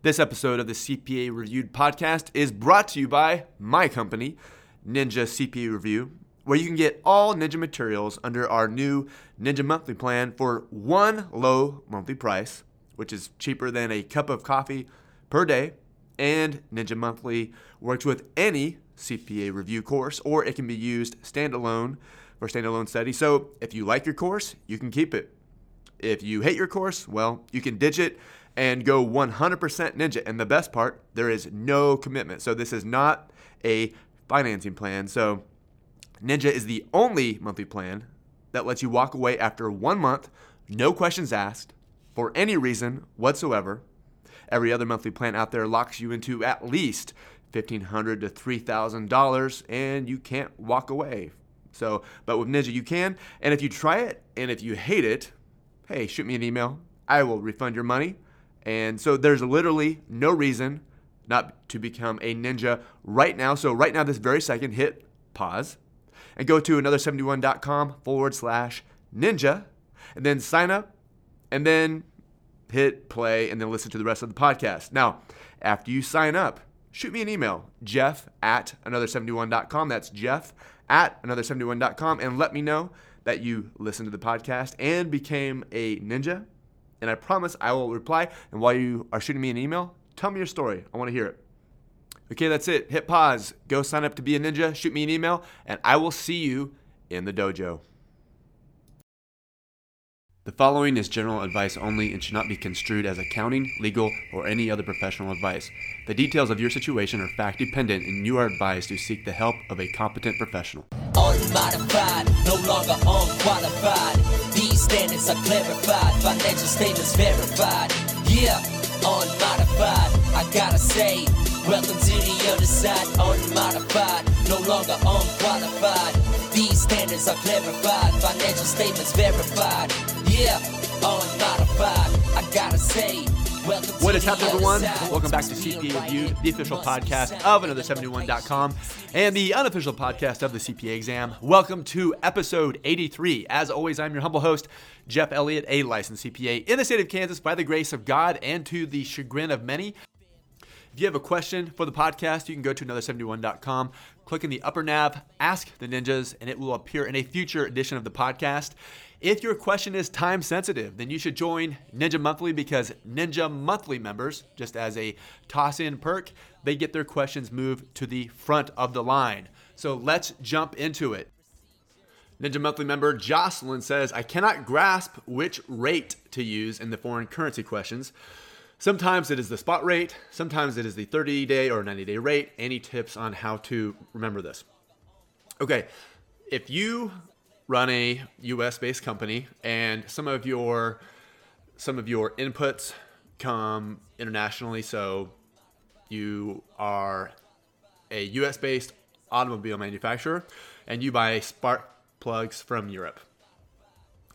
This episode of the CPA Reviewed podcast is brought to you by my company, Ninja CPA Review, where you can get all Ninja materials under our new Ninja monthly plan for one low monthly price, which is cheaper than a cup of coffee per day. And Ninja Monthly works with any CPA review course, or it can be used standalone for standalone study. So if you like your course, you can keep it. If you hate your course, well, you can ditch it and go 100% ninja. And the best part, there is no commitment. So this is not a financing plan. So Ninja is the only monthly plan that lets you walk away after one month, no questions asked, for any reason whatsoever. Every other monthly plan out there locks you into at least 1,500 to $3,000 and you can't walk away. So, but with Ninja you can. And if you try it and if you hate it, hey, shoot me an email. I will refund your money. And so there's literally no reason not to become a ninja right now. So, right now, this very second, hit pause and go to another71.com forward slash ninja and then sign up and then hit play and then listen to the rest of the podcast. Now, after you sign up, shoot me an email, jeff at another71.com. That's jeff at another71.com and let me know that you listened to the podcast and became a ninja. And I promise I will reply. And while you are shooting me an email, tell me your story. I want to hear it. Okay, that's it. Hit pause. Go sign up to be a ninja. Shoot me an email, and I will see you in the dojo. The following is general advice only and should not be construed as accounting, legal, or any other professional advice. The details of your situation are fact dependent, and you are advised to seek the help of a competent professional. Unmodified, no longer unqualified. These standards are clarified, financial statements verified. Yeah, unmodified. I gotta say, welcome to the other side. Unmodified, no longer unqualified. These standards are clarified, financial statements verified. Yeah, unmodified. I gotta say. What is happening, everyone? Welcome back to CPA Reviewed, the official podcast of Another71.com and the unofficial podcast of the CPA exam. Welcome to episode 83. As always, I'm your humble host, Jeff Elliott, a licensed CPA in the state of Kansas by the grace of God and to the chagrin of many. If you have a question for the podcast, you can go to another71.com, click in the upper nav, ask the ninjas, and it will appear in a future edition of the podcast. If your question is time sensitive, then you should join Ninja Monthly because Ninja Monthly members, just as a toss in perk, they get their questions moved to the front of the line. So let's jump into it. Ninja Monthly member Jocelyn says, I cannot grasp which rate to use in the foreign currency questions. Sometimes it is the spot rate, sometimes it is the 30 day or 90 day rate. Any tips on how to remember this? Okay, if you run a US based company and some of your some of your inputs come internationally so you are a US based automobile manufacturer and you buy spark plugs from Europe.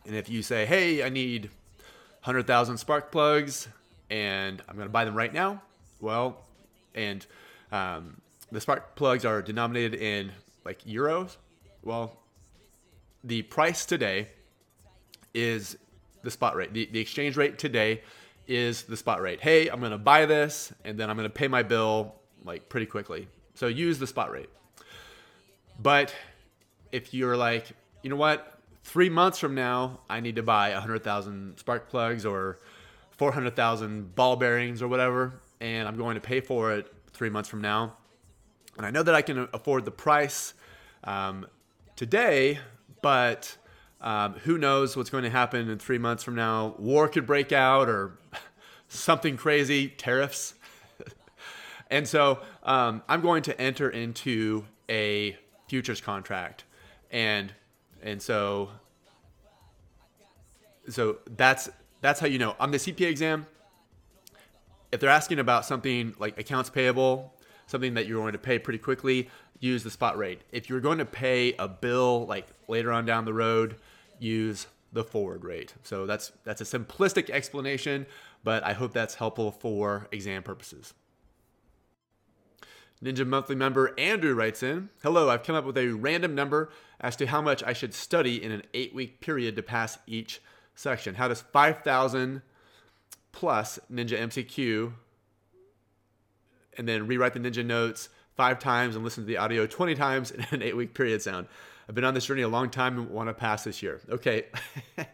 And if you say, "Hey, I need 100,000 spark plugs and I'm going to buy them right now." Well, and um, the spark plugs are denominated in like euros. Well, the price today is the spot rate. The, the exchange rate today is the spot rate. Hey, I'm going to buy this and then I'm going to pay my bill like pretty quickly. So use the spot rate. But if you're like, you know what, three months from now, I need to buy 100,000 spark plugs or 400,000 ball bearings or whatever, and I'm going to pay for it three months from now. And I know that I can afford the price um, today, but um, who knows what's going to happen in three months from now? War could break out or something crazy, tariffs. and so um, I'm going to enter into a futures contract, and and so so that's that's how you know on the CPA exam. If they're asking about something like accounts payable, something that you're going to pay pretty quickly, use the spot rate. If you're going to pay a bill like later on down the road, use the forward rate. So that's that's a simplistic explanation, but I hope that's helpful for exam purposes. Ninja Monthly member Andrew writes in Hello, I've come up with a random number as to how much I should study in an eight week period to pass each section. How does 5,000 plus Ninja MCQ and then rewrite the Ninja notes five times and listen to the audio 20 times in an eight week period sound. I've been on this journey a long time and want to pass this year. Okay.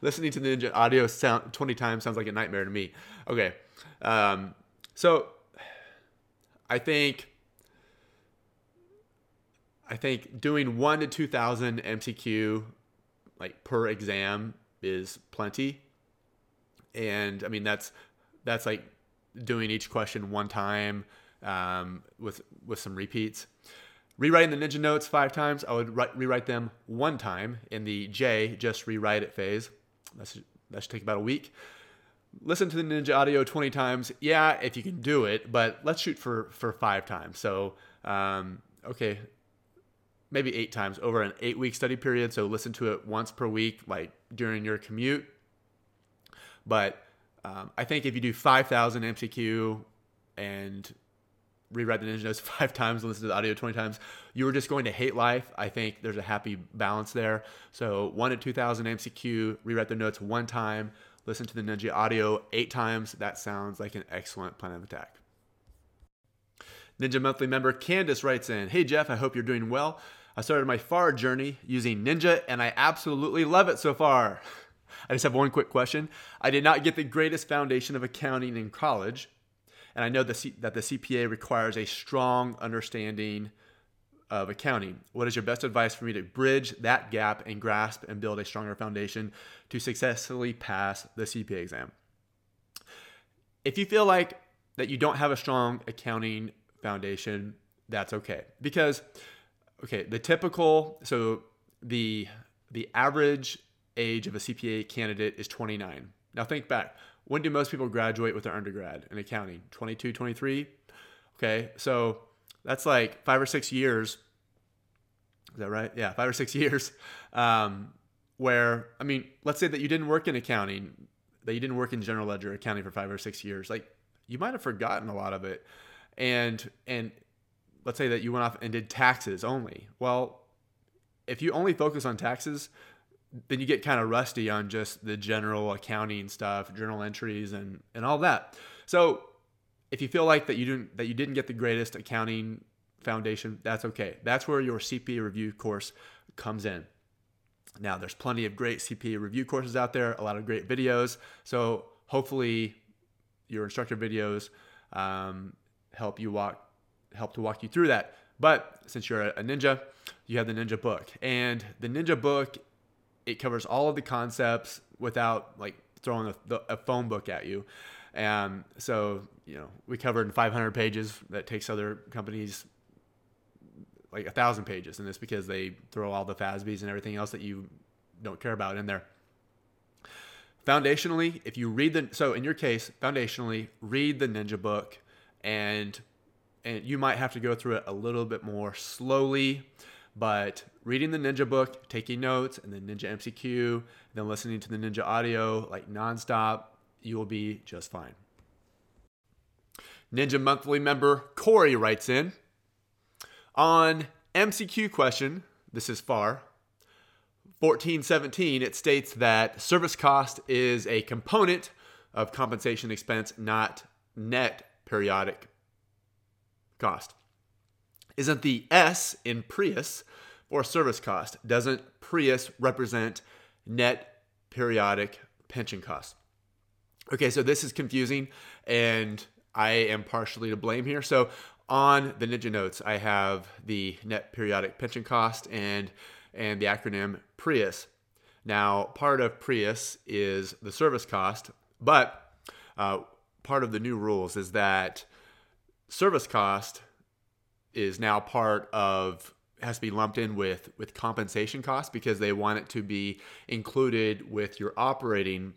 Listening to the Ninja audio sound 20 times sounds like a nightmare to me. Okay. Um, so I think I think doing one to 2000 MCQ like per exam is plenty. And I mean, that's, that's like doing each question one time um, with, with some repeats. Rewriting the Ninja notes five times, I would write, rewrite them one time in the J, just rewrite it phase. That's, that should take about a week. Listen to the Ninja audio 20 times. Yeah, if you can do it, but let's shoot for, for five times. So, um, okay, maybe eight times over an eight week study period. So listen to it once per week, like during your commute. But um, I think if you do 5,000 MCQ and rewrite the Ninja Notes five times and listen to the audio 20 times, you are just going to hate life. I think there's a happy balance there. So one to 2,000 MCQ, rewrite the notes one time, listen to the Ninja audio eight times. That sounds like an excellent plan of attack. Ninja Monthly member Candace writes in Hey Jeff, I hope you're doing well. I started my FAR journey using Ninja and I absolutely love it so far. I just have one quick question. I did not get the greatest foundation of accounting in college, and I know that the CPA requires a strong understanding of accounting. What is your best advice for me to bridge that gap and grasp and build a stronger foundation to successfully pass the CPA exam? If you feel like that you don't have a strong accounting foundation, that's okay. Because okay, the typical so the the average age of a CPA candidate is 29. Now think back. When do most people graduate with their undergrad in accounting? 22, 23? Okay, so that's like five or six years. Is that right? Yeah, five or six years. Um, where, I mean, let's say that you didn't work in accounting, that you didn't work in general ledger accounting for five or six years. Like, you might have forgotten a lot of it and and let's say that you went off and did taxes only. Well, if you only focus on taxes, then you get kind of rusty on just the general accounting stuff, journal entries and and all that. So, if you feel like that you didn't that you didn't get the greatest accounting foundation, that's okay. That's where your CPA review course comes in. Now, there's plenty of great CPA review courses out there, a lot of great videos. So, hopefully, your instructor videos um, help you walk help to walk you through that. But since you're a ninja, you have the ninja book. And the ninja book it covers all of the concepts without like throwing a, a phone book at you. And so, you know, we covered in 500 pages that takes other companies like a thousand pages. And it's because they throw all the FASBs and everything else that you don't care about in there. Foundationally, if you read the, so in your case, foundationally, read the Ninja book and and you might have to go through it a little bit more slowly but reading the ninja book taking notes and then ninja mcq then listening to the ninja audio like nonstop you will be just fine. Ninja monthly member corey writes in on mcq question this is far 1417 it states that service cost is a component of compensation expense not net periodic cost. Isn't the S in Prius for service cost? Doesn't Prius represent net periodic pension cost? Okay, so this is confusing and I am partially to blame here. So on the Ninja Notes, I have the net periodic pension cost and and the acronym Prius. Now, part of Prius is the service cost, but uh, part of the new rules is that service cost is now part of has to be lumped in with with compensation costs because they want it to be included with your operating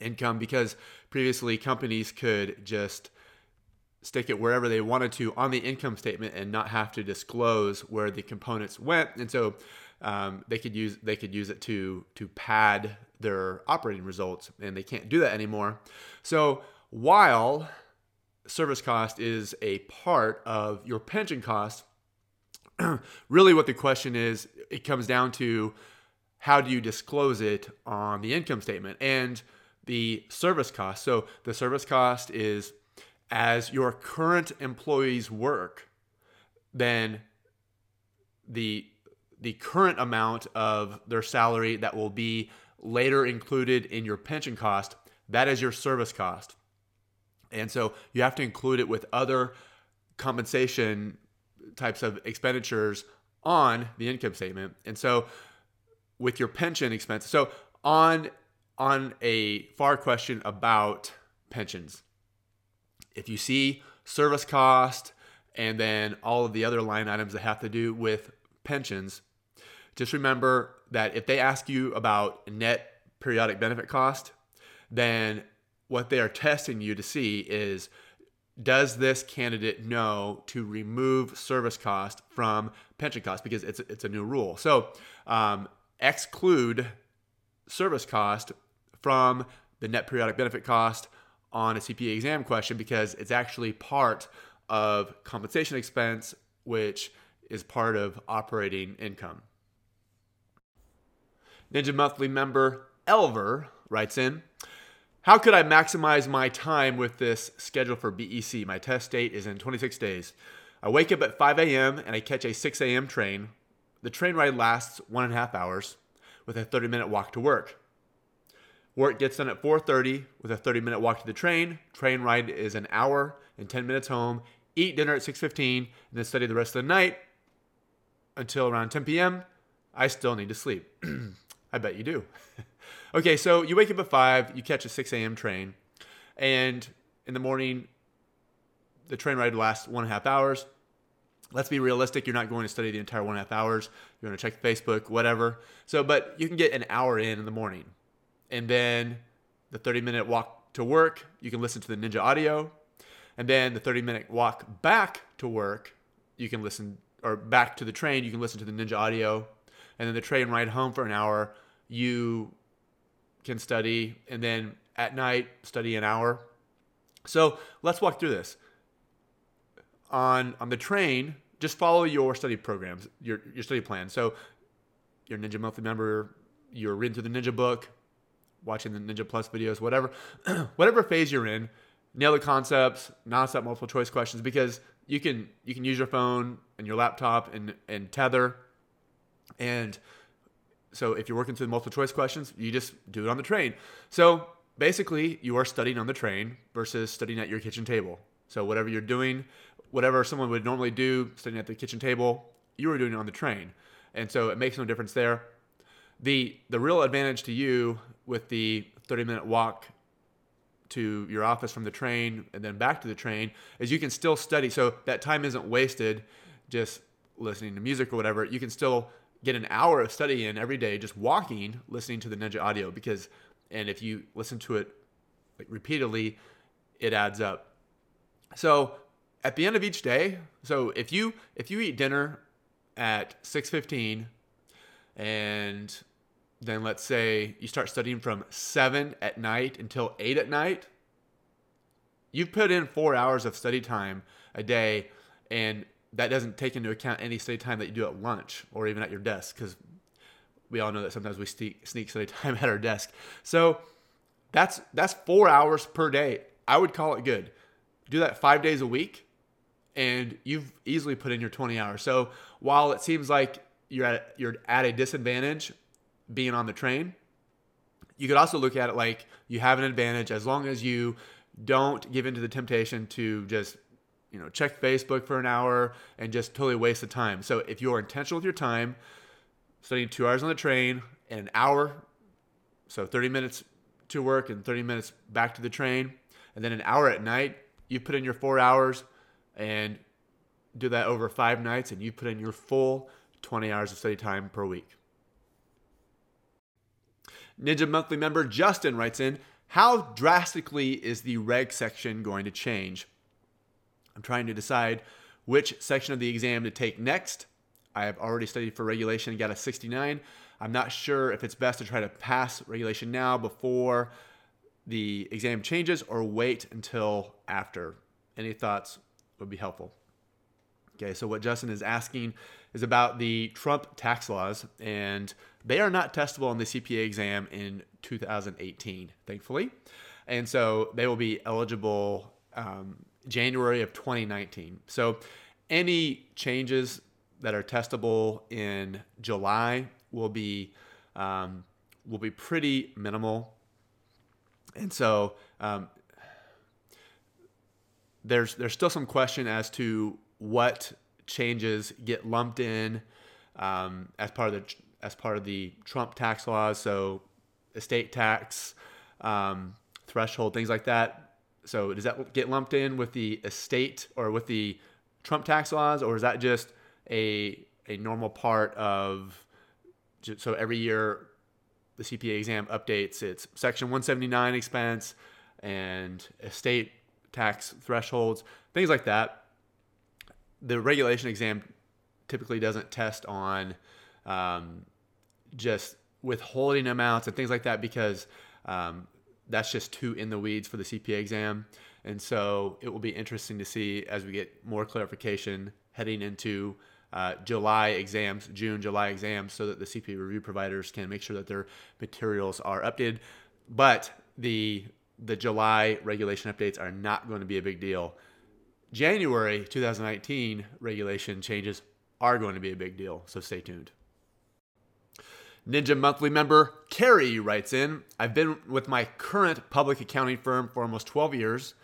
income because previously companies could just stick it wherever they wanted to on the income statement and not have to disclose where the components went. And so um, they could use they could use it to to pad their operating results and they can't do that anymore. So while service cost is a part of your pension cost, really what the question is, it comes down to how do you disclose it on the income statement and the service cost. So the service cost is as your current employees work, then the the current amount of their salary that will be later included in your pension cost, that is your service cost. And so you have to include it with other compensation types of expenditures on the income statement. And so with your pension expense, so on on a FAR question about pensions, if you see service cost and then all of the other line items that have to do with pensions, just remember that if they ask you about net periodic benefit cost, then what they are testing you to see is does this candidate know to remove service cost from pension cost because it's it's a new rule. So um, exclude service cost from the net periodic benefit cost on a CPA exam question because it's actually part of compensation expense, which is part of operating income. Ninja Monthly member Elver writes in, how could I maximize my time with this schedule for BEC? My test date is in 26 days. I wake up at 5 a.m. and I catch a 6 a.m. train. The train ride lasts one and a half hours with a 30 minute walk to work. Work gets done at 4:30 with a 30 minute walk to the train. Train ride is an hour and 10 minutes home. Eat dinner at 6:15 and then study the rest of the night until around 10 p.m. I still need to sleep. I bet you do. okay, so you wake up at 5, you catch a 6 a.m. train, and in the morning, the train ride lasts one and a half hours. Let's be realistic. You're not going to study the entire one and a half hours. You're going to check Facebook, whatever. So, but you can get an hour in in the morning. And then the 30 minute walk to work, you can listen to the Ninja audio. And then the 30 minute walk back to work, you can listen, or back to the train, you can listen to the Ninja audio and then the train ride home for an hour, you can study, and then at night study an hour. So let's walk through this. On on the train, just follow your study programs, your your study plan. So your Ninja Monthly member, you're reading through the Ninja book, watching the Ninja Plus videos, whatever, whatever phase you're in, nail the concepts, nonstop multiple choice questions because you can you can use your phone and your laptop and and tether and so if you're working through multiple choice questions, you just do it on the train. So basically, you are studying on the train versus studying at your kitchen table. So whatever you're doing, whatever someone would normally do studying at the kitchen table, you are doing it on the train. And so it makes no difference there. The the real advantage to you with the 30 minute walk to your office from the train and then back to the train is you can still study. So that time isn't wasted just listening to music or whatever. You can still get an hour of study in every day just walking listening to the ninja audio because and if you listen to it like repeatedly it adds up. So at the end of each day so if you if you eat dinner at 6.15 and then let's say you start studying from 7 at night until 8 at night you've put in four hours of study time a day and that doesn't take into account any study time that you do at lunch or even at your desk because we all know that sometimes we sneak, sneak study time at our desk. So that's that's four hours per day. I would call it good. Do that five days a week, and you've easily put in your 20 hours. So while it seems like you're at you're at a disadvantage being on the train, you could also look at it like you have an advantage as long as you don't give into the temptation to just you know, check Facebook for an hour and just totally waste the time. So if you're intentional with your time, studying two hours on the train and an hour, so 30 minutes to work and 30 minutes back to the train, and then an hour at night, you put in your four hours and do that over five nights, and you put in your full 20 hours of study time per week. Ninja Monthly member Justin writes in, How drastically is the reg section going to change? I'm trying to decide which section of the exam to take next. I have already studied for regulation and got a 69. I'm not sure if it's best to try to pass regulation now before the exam changes or wait until after. Any thoughts would be helpful. Okay, so what Justin is asking is about the Trump tax laws, and they are not testable on the CPA exam in 2018, thankfully. And so they will be eligible um, January of 2019. So any changes that are testable in July will be um, will be pretty minimal. And so um, there's there's still some question as to what changes get lumped in um, as part of the as part of the Trump tax laws. So estate tax um, threshold, things like that. So does that get lumped in with the estate or with the Trump tax laws, or is that just a a normal part of so every year the CPA exam updates its section 179 expense and estate tax thresholds, things like that. The regulation exam typically doesn't test on um, just withholding amounts and things like that because um, that's just too in the weeds for the CPA exam. And so it will be interesting to see as we get more clarification heading into uh, July exams, June, July exams, so that the CPA review providers can make sure that their materials are updated. But the the July regulation updates are not going to be a big deal. January 2019 regulation changes are going to be a big deal, so stay tuned. Ninja Monthly member Carrie writes in I've been with my current public accounting firm for almost 12 years.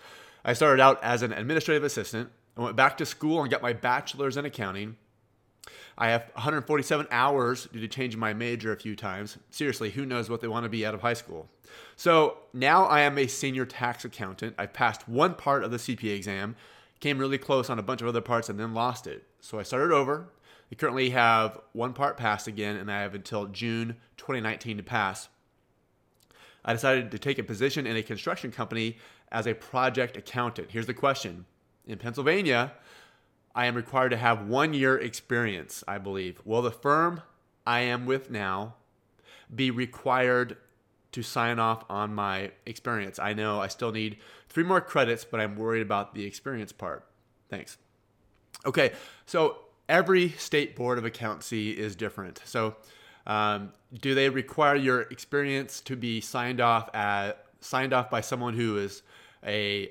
I started out as an administrative assistant. I went back to school and got my bachelor's in accounting. I have 147 hours due to changing my major a few times. Seriously, who knows what they want to be out of high school? So now I am a senior tax accountant. I've passed one part of the CPA exam, came really close on a bunch of other parts, and then lost it. So I started over. I currently have one part passed again, and I have until June 2019 to pass. I decided to take a position in a construction company as a project accountant. Here's the question In Pennsylvania, I am required to have one year experience, I believe. Will the firm I am with now be required to sign off on my experience? I know I still need three more credits, but I'm worried about the experience part. Thanks. Okay, so every state board of accountancy is different. So, um, do they require your experience to be signed off at signed off by someone who is a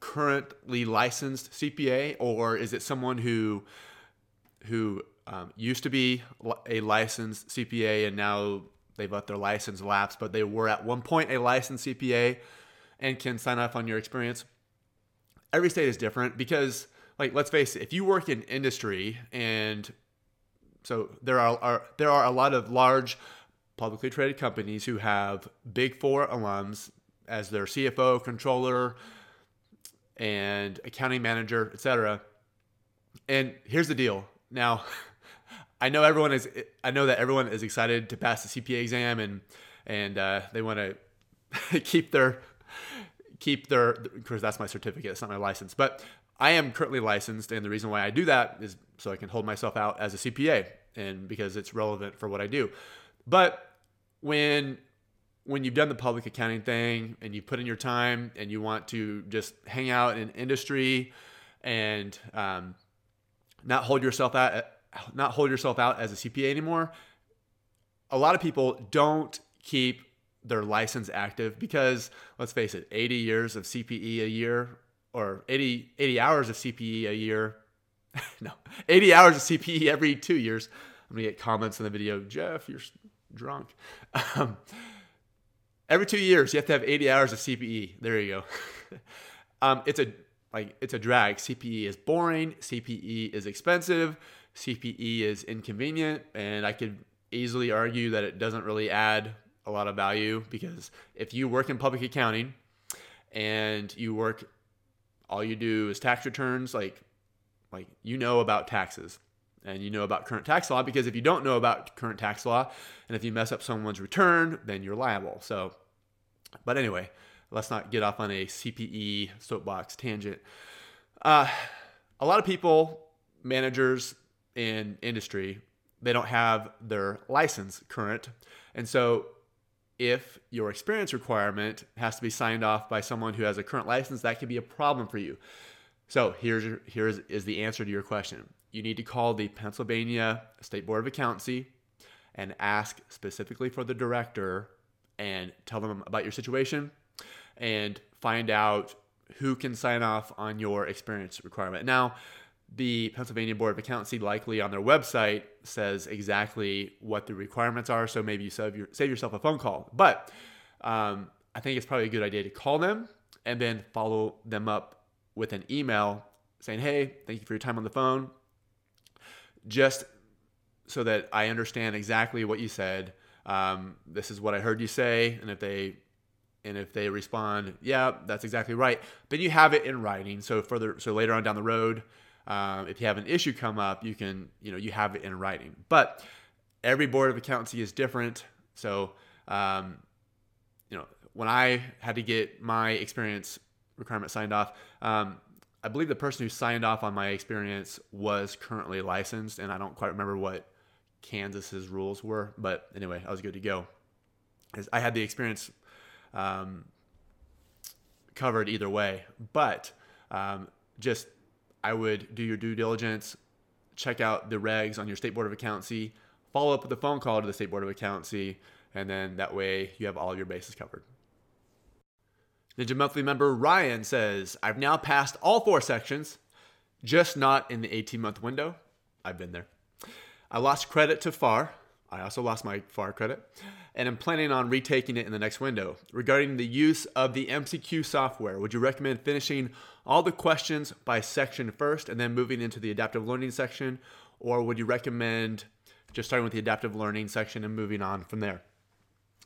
currently licensed CPA, or is it someone who who um, used to be a licensed CPA and now they've let their license lapse, but they were at one point a licensed CPA and can sign off on your experience? Every state is different because like let's face it, if you work in industry and so there are, are there are a lot of large publicly traded companies who have big four alums as their CFO, controller, and accounting manager, etc. And here's the deal. Now, I know everyone is. I know that everyone is excited to pass the CPA exam, and and uh, they want to keep their keep their. Because that's my certificate. It's not my license, but I am currently licensed, and the reason why I do that is so I can hold myself out as a CPA, and because it's relevant for what I do. But when when you've done the public accounting thing and you put in your time and you want to just hang out in industry and um, not hold yourself out not hold yourself out as a CPA anymore, a lot of people don't keep their license active because let's face it, 80 years of CPE a year or 80, 80 hours of CPE a year. no, 80 hours of CPE every two years. I'm gonna get comments in the video. Jeff, you're drunk. Um, every two years, you have to have 80 hours of CPE. There you go. um, it's a like it's a drag. CPE is boring. CPE is expensive. CPE is inconvenient, and I could easily argue that it doesn't really add a lot of value because if you work in public accounting and you work all you do is tax returns like like you know about taxes and you know about current tax law because if you don't know about current tax law and if you mess up someone's return then you're liable. So but anyway let's not get off on a cpe soapbox tangent. Uh, a lot of people managers in industry they don't have their license current. And so if your experience requirement has to be signed off by someone who has a current license, that could be a problem for you. So here's your, here's is the answer to your question. You need to call the Pennsylvania State Board of Accountancy and ask specifically for the director and tell them about your situation and find out who can sign off on your experience requirement. Now, the Pennsylvania Board of Accountancy likely on their website says exactly what the requirements are. So maybe you save, your, save yourself a phone call. But um, I think it's probably a good idea to call them and then follow them up with an email saying, hey, thank you for your time on the phone. Just so that I understand exactly what you said. Um, this is what I heard you say. And if they and if they respond, yeah, that's exactly right, then you have it in writing. So further, so later on down the road, um, if you have an issue come up, you can, you know, you have it in writing. But every board of accountancy is different. So, um, you know, when I had to get my experience requirement signed off, um, I believe the person who signed off on my experience was currently licensed, and I don't quite remember what Kansas's rules were, but anyway, I was good to go. I had the experience um, covered either way, but um, just I would do your due diligence, check out the regs on your state board of accountancy, follow up with a phone call to the state board of accountancy, and then that way you have all your bases covered. Ninja Monthly member Ryan says, I've now passed all four sections, just not in the 18 month window. I've been there. I lost credit to FAR. I also lost my FAR credit, and I'm planning on retaking it in the next window. Regarding the use of the MCQ software, would you recommend finishing all the questions by section first and then moving into the adaptive learning section, or would you recommend just starting with the adaptive learning section and moving on from there?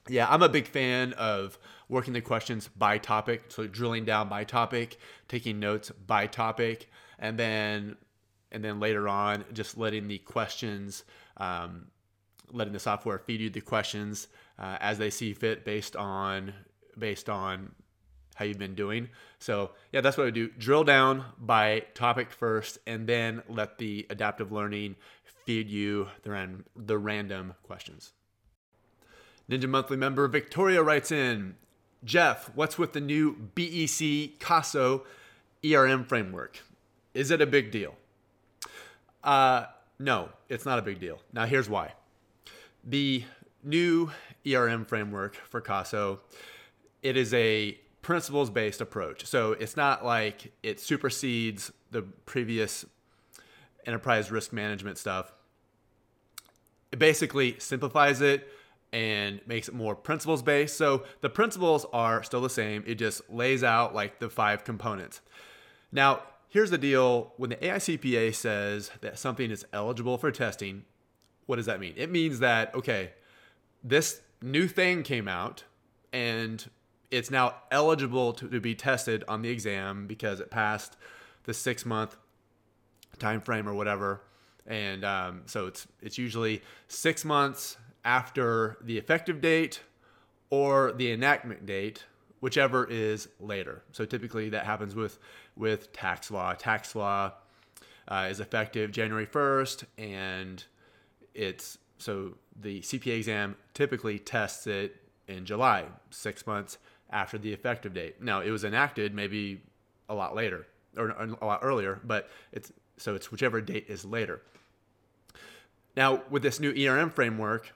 Yeah, I'm a big fan of working the questions by topic, so drilling down by topic, taking notes by topic, and then and then later on just letting the questions um, letting the software feed you the questions uh, as they see fit based on based on how you've been doing. So yeah, that's what I do. Drill down by topic first, and then let the adaptive learning feed you the, ran- the random questions. Ninja Monthly member Victoria writes in, Jeff, what's with the new BEC COSO ERM framework? Is it a big deal? Uh, no, it's not a big deal. Now here's why. The new ERM framework for COSO, it is a principles based approach. So it's not like it supersedes the previous enterprise risk management stuff. It basically simplifies it and makes it more principles based. So the principles are still the same, it just lays out like the five components. Now, here's the deal when the AICPA says that something is eligible for testing, what does that mean? It means that, okay, this new thing came out and it's now eligible to, to be tested on the exam because it passed the six month time frame or whatever. And um, so it's it's usually six months after the effective date or the enactment date, whichever is later. So typically that happens with with tax law. Tax law uh, is effective January 1st, and it's so the CPA exam typically tests it in July, six months after the effective date. Now it was enacted maybe a lot later or a lot earlier, but it's so it's whichever date is later. Now with this new ERM framework,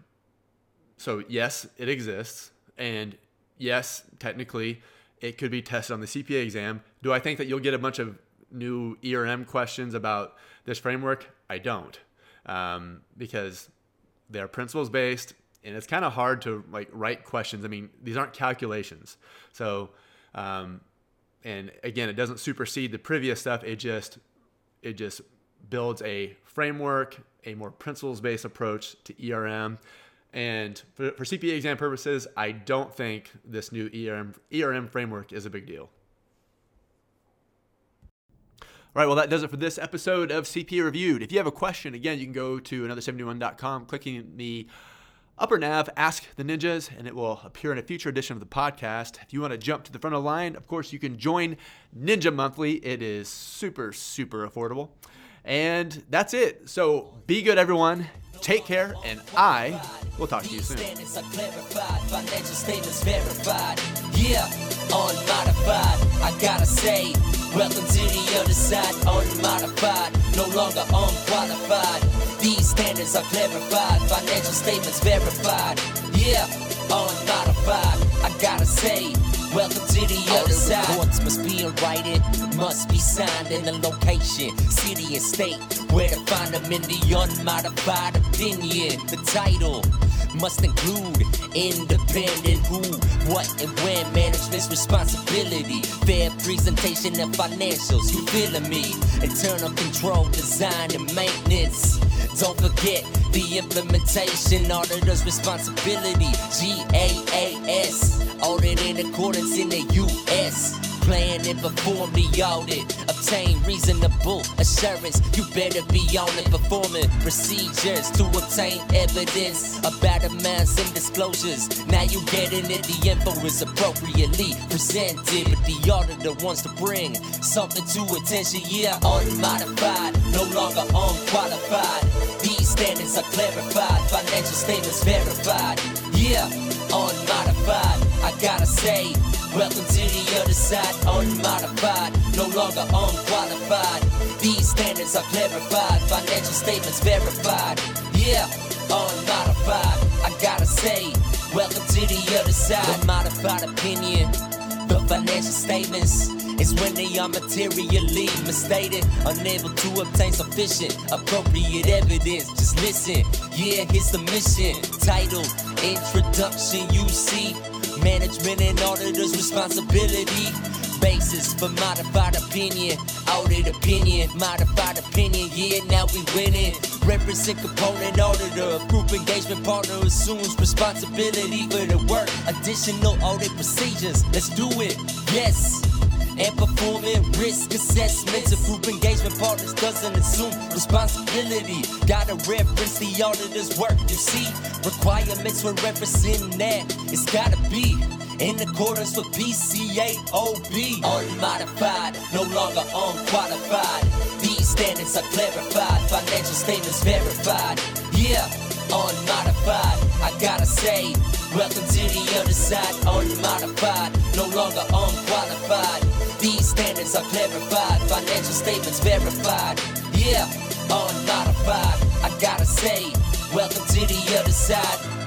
so yes, it exists, and yes, technically it could be tested on the CPA exam. Do I think that you'll get a bunch of new ERM questions about this framework? I don't, um, because they're principles based and it's kind of hard to like write questions. I mean, these aren't calculations. So, um, and again, it doesn't supersede the previous stuff. It just, it just builds a framework, a more principles based approach to ERM. And for, for CPA exam purposes, I don't think this new ERM, ERM framework is a big deal. All right, well, that does it for this episode of CP Reviewed. If you have a question, again, you can go to another71.com, clicking the upper nav, ask the ninjas, and it will appear in a future edition of the podcast. If you want to jump to the front of the line, of course, you can join Ninja Monthly. It is super, super affordable. And that's it. So be good, everyone. Take care, and I will talk to you soon. Yeah, unmodified. I gotta say, welcome to the other side. Unmodified, no longer unqualified. These standards are clarified. Financial statements verified. Yeah, unmodified. I gotta say, Welcome to the All other the side. Reports must be in writing, must be signed in the location, city and state. Where to find them in the unmodified opinion. The title must include independent who, what, and when management's responsibility. Fair presentation of financials, you feeling me? Internal control, design, and maintenance. Don't forget the implementation, auditor's responsibility. GAAS, audit in accordance in the US plan and perform the audit. Obtain reasonable assurance. You better be on it, performing procedures to obtain evidence about amounts and disclosures. Now you getting it, the info is appropriately presented, but the auditor wants to bring something to attention. Yeah, unmodified, no longer unqualified. These standards are clarified, financial statements verified. Yeah, unmodified. I gotta say. Welcome to the other side, unmodified, no longer unqualified. These standards are clarified, financial statements verified. Yeah, unmodified. I gotta say, welcome to the other side. Unmodified opinion, the financial statements is when they are materially misstated, unable to obtain sufficient, appropriate evidence. Just listen, yeah, it's the mission. Title, Introduction, you see. Management and auditors' responsibility. Basis for modified opinion, audit opinion, modified opinion. Yeah, now we winning. Represent component auditor group engagement partner assumes responsibility for the work. Additional audit procedures. Let's do it. Yes and performing risk assessments of group engagement partners doesn't assume responsibility. Gotta reference the auditor's work, you see. Requirements for representing that, it's gotta be in accordance with PCAOB. Unmodified, no longer unqualified. These standards are clarified, financial statements verified. Yeah, unmodified. I gotta say, welcome to the other side. Unmodified, no longer unqualified. These standards are clarified, financial statements verified. Yeah, unmodified. I gotta say, welcome to the other side.